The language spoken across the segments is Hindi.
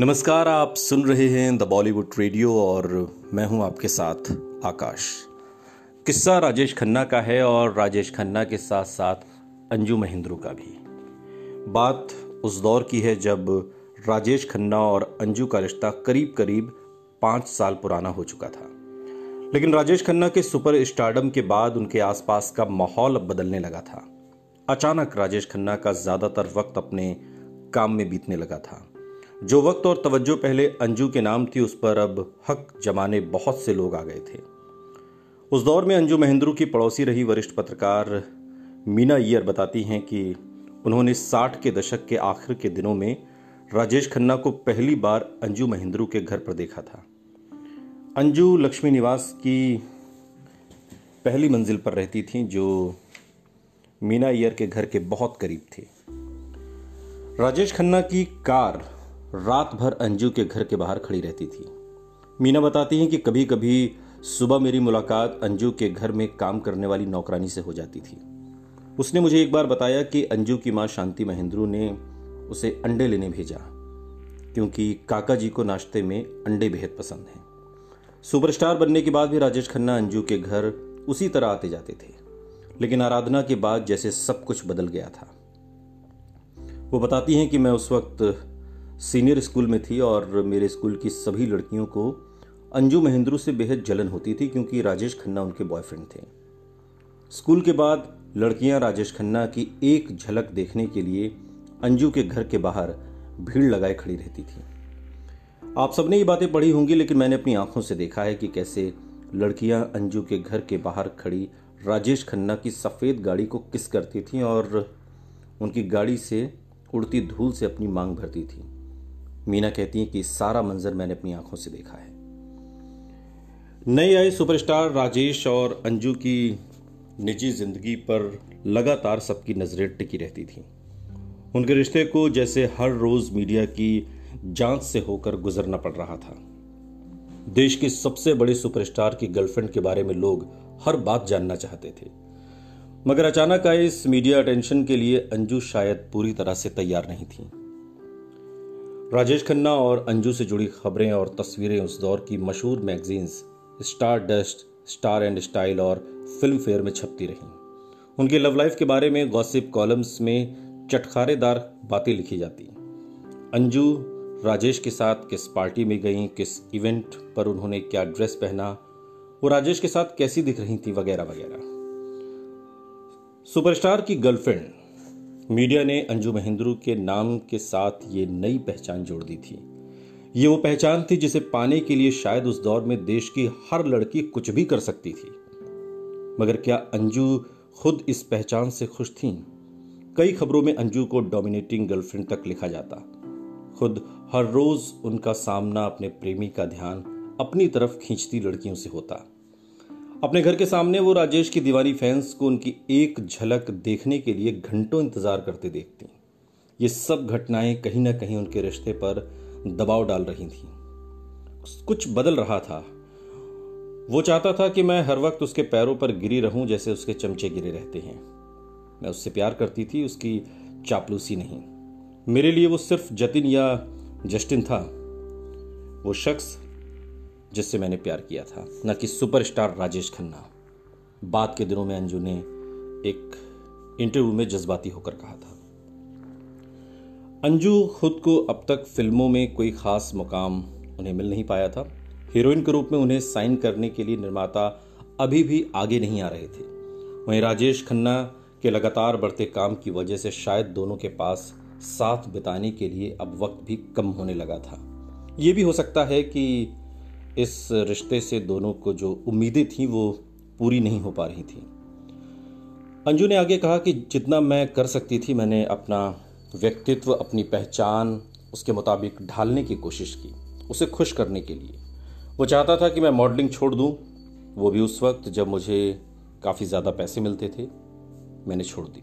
नमस्कार, आप सुन रहे हैं द बॉलीवुड रेडियो और मैं हूँ आपके साथ आकाश। किस्सा राजेश खन्ना का है और राजेश खन्ना के साथ साथ अंजू महेंद्रू का भी। बात उस दौर की है जब राजेश खन्ना और अंजू का रिश्ता करीब करीब पाँच साल पुराना हो चुका था। लेकिन राजेश खन्ना के सुपर स्टारडम के बाद उनके आसपास का माहौल अब बदलने लगा था। अचानक राजेश खन्ना का ज़्यादातर वक्त अपने काम में बीतने लगा था। जो वक्त और तवज्जो पहले अंजू के नाम थी, उस पर अब हक जमाने बहुत से लोग आ गए थे। उस दौर में अंजू महेंद्रू की पड़ोसी रही वरिष्ठ पत्रकार मीना ईयर बताती हैं कि उन्होंने साठ के दशक के आखिर के दिनों में राजेश खन्ना को पहली बार अंजू महेंद्रू के घर पर देखा था। अंजू लक्ष्मी निवास की पहली मंजिल पर रहती थी, जो मीना ईयर के घर के बहुत करीब थी। राजेश खन्ना की कार रात भर अंजू के घर के बाहर खड़ी रहती थी। मीना बताती हैं कि कभी कभी सुबह मेरी मुलाकात अंजू के घर में काम करने वाली नौकरानी से हो जाती थी। उसने मुझे एक बार बताया कि अंजू की माँ शांति महेंद्रू ने उसे अंडे लेने भेजा, क्योंकि काका जी को नाश्ते में अंडे बेहद पसंद हैं। सुपरस्टार बनने के बाद भी राजेश खन्ना अंजू के घर उसी तरह आते जाते थे, लेकिन आराधना के बाद जैसे सब कुछ बदल गया था। वो बताती हैं कि मैं उस वक्त सीनियर स्कूल में थी और मेरे स्कूल की सभी लड़कियों को अंजू महेंद्रू से बेहद जलन होती थी क्योंकि राजेश खन्ना उनके बॉयफ्रेंड थे। स्कूल के बाद लड़कियाँ राजेश खन्ना की एक झलक देखने के लिए अंजू के घर के बाहर भीड़ लगाए खड़ी रहती थी। आप सबने ये बातें पढ़ी होंगी, लेकिन मैंने अपनी आँखों से देखा है कि कैसे लड़कियाँ अंजू के घर के बाहर खड़ी राजेश खन्ना की सफ़ेद गाड़ी को किस करती थीं और उनकी गाड़ी से उड़ती धूल से अपनी मांग भरती थी। मीना कहती हैं कि सारा मंजर मैंने अपनी आँखों से देखा है। नए आए सुपरस्टार राजेश और अंजू की निजी ज़िंदगी पर लगातार सबकी नज़रें टिकी रहती थी। उनके रिश्ते को जैसे हर रोज मीडिया की जाँच से होकर गुजरना पड़ रहा था। देश के सबसे बड़े सुपरस्टार की गर्लफ्रेंड के बारे में लोग हर बात जानना चाहते थे। मगर अचानक आए इस मीडिया अटेंशन के लिए अंजू शायद पूरी तरह से तैयार नहीं थी। राजेश खन्ना और अंजू से जुड़ी खबरें और तस्वीरें उस दौर की मशहूर magazines Stardust Star and Style और फ़िल्म फेयर में छपती रहीं। उनकी लव लाइफ के बारे में गॉसिप कॉलम्स में चटखारेदार बातें लिखी जाती। अंजू, राजेश के साथ किस पार्टी में गई, किस इवेंट पर उन्होंने क्या ड्रेस पहना, वो राजेश के साथ कैसी दिख रही थी, वगैरह वगैरह। सुपरस्टार की गर्लफ्रेंड मीडिया ने अंजू महेंद्रू के नाम के साथ ये नई पहचान जोड़ दी थी। ये वो पहचान थी जिसे पाने के लिए शायद उस दौर में देश की हर लड़की कुछ भी कर सकती थी। मगर क्या अंजू खुद इस पहचान से खुश थीं? कई खबरों में अंजू को डोमिनेटिंग गर्लफ्रेंड तक लिखा जाता। खुद हर रोज उनका सामना अपने प्रेमी का ध्यान अपनी तरफ़ खींचती लड़कियों से होता। अपने घर के सामने वो राजेश की दीवानी फैंस को उनकी एक झलक देखने के लिए घंटों इंतज़ार करते देखती। ये सब घटनाएँ कहीं ना कहीं उनके रिश्ते पर दबाव डाल रही थी। कुछ बदल रहा था। वो चाहता था कि मैं हर वक्त उसके पैरों पर गिरी रहूँ जैसे उसके चमचे गिरे रहते हैं। मैं उससे प्यार करती थी, उसकी चापलूसी नहीं। मेरे लिए वो सिर्फ़ जतिन या जस्टिन था। वो शख्स जिससे मैंने प्यार किया था। न कि सुपरस्टार राजेश खन्ना। बाद के दिनों में अंजू ने एक इंटरव्यू में जज्बाती होकर कहा था। अंजू खुद को अब तक फ़िल्मों में कोई खास मुकाम उन्हें मिल नहीं पाया था। हीरोइन के रूप में उन्हें साइन करने के लिए निर्माता अभी भी आगे नहीं आ रहे थे। वहीं राजेश खन्ना के लगातार बढ़ते काम की वजह से शायद दोनों के पास साथ बिताने के लिए अब वक्त भी कम होने लगा था। ये भी हो सकता है कि इस रिश्ते से दोनों को जो उम्मीदें थी, वो पूरी नहीं हो पा रही थी। अंजू ने आगे कहा कि जितना मैं कर सकती थी, मैंने अपना व्यक्तित्व, अपनी पहचान, उसके मुताबिक ढालने की कोशिश की, उसे खुश करने के लिए। वो चाहता था कि मैं मॉडलिंग छोड़ दूँ। वो भी उस वक्त जब मुझे काफ़ी ज़्यादा पैसे मिलते थे, मैंने छोड़ दी।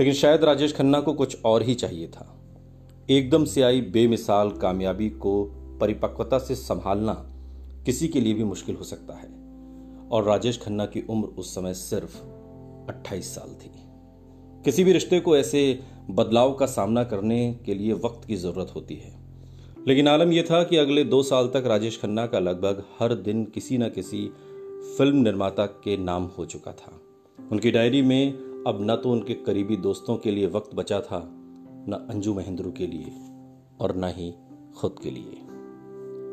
लेकिन शायद राजेश खन्ना को कुछ और ही चाहिए था। एकदम से आई बेमिसाल कामयाबी को परिपक्वता से संभालना किसी के लिए भी मुश्किल हो सकता है। और राजेश खन्ना की उम्र उस समय सिर्फ़ 28 साल थी। किसी भी रिश्ते को ऐसे बदलाव का सामना करने के लिए वक्त की ज़रूरत होती है। लेकिन आलम यह था कि अगले दो साल तक राजेश खन्ना का लगभग हर दिन किसी न किसी फ़िल्म निर्माता के नाम हो चुका था। उनकी डायरी में अब न तो उनके करीबी दोस्तों के लिए वक्त बचा था, न अंजू महेंद्रू के लिए और न ही खुद के लिए।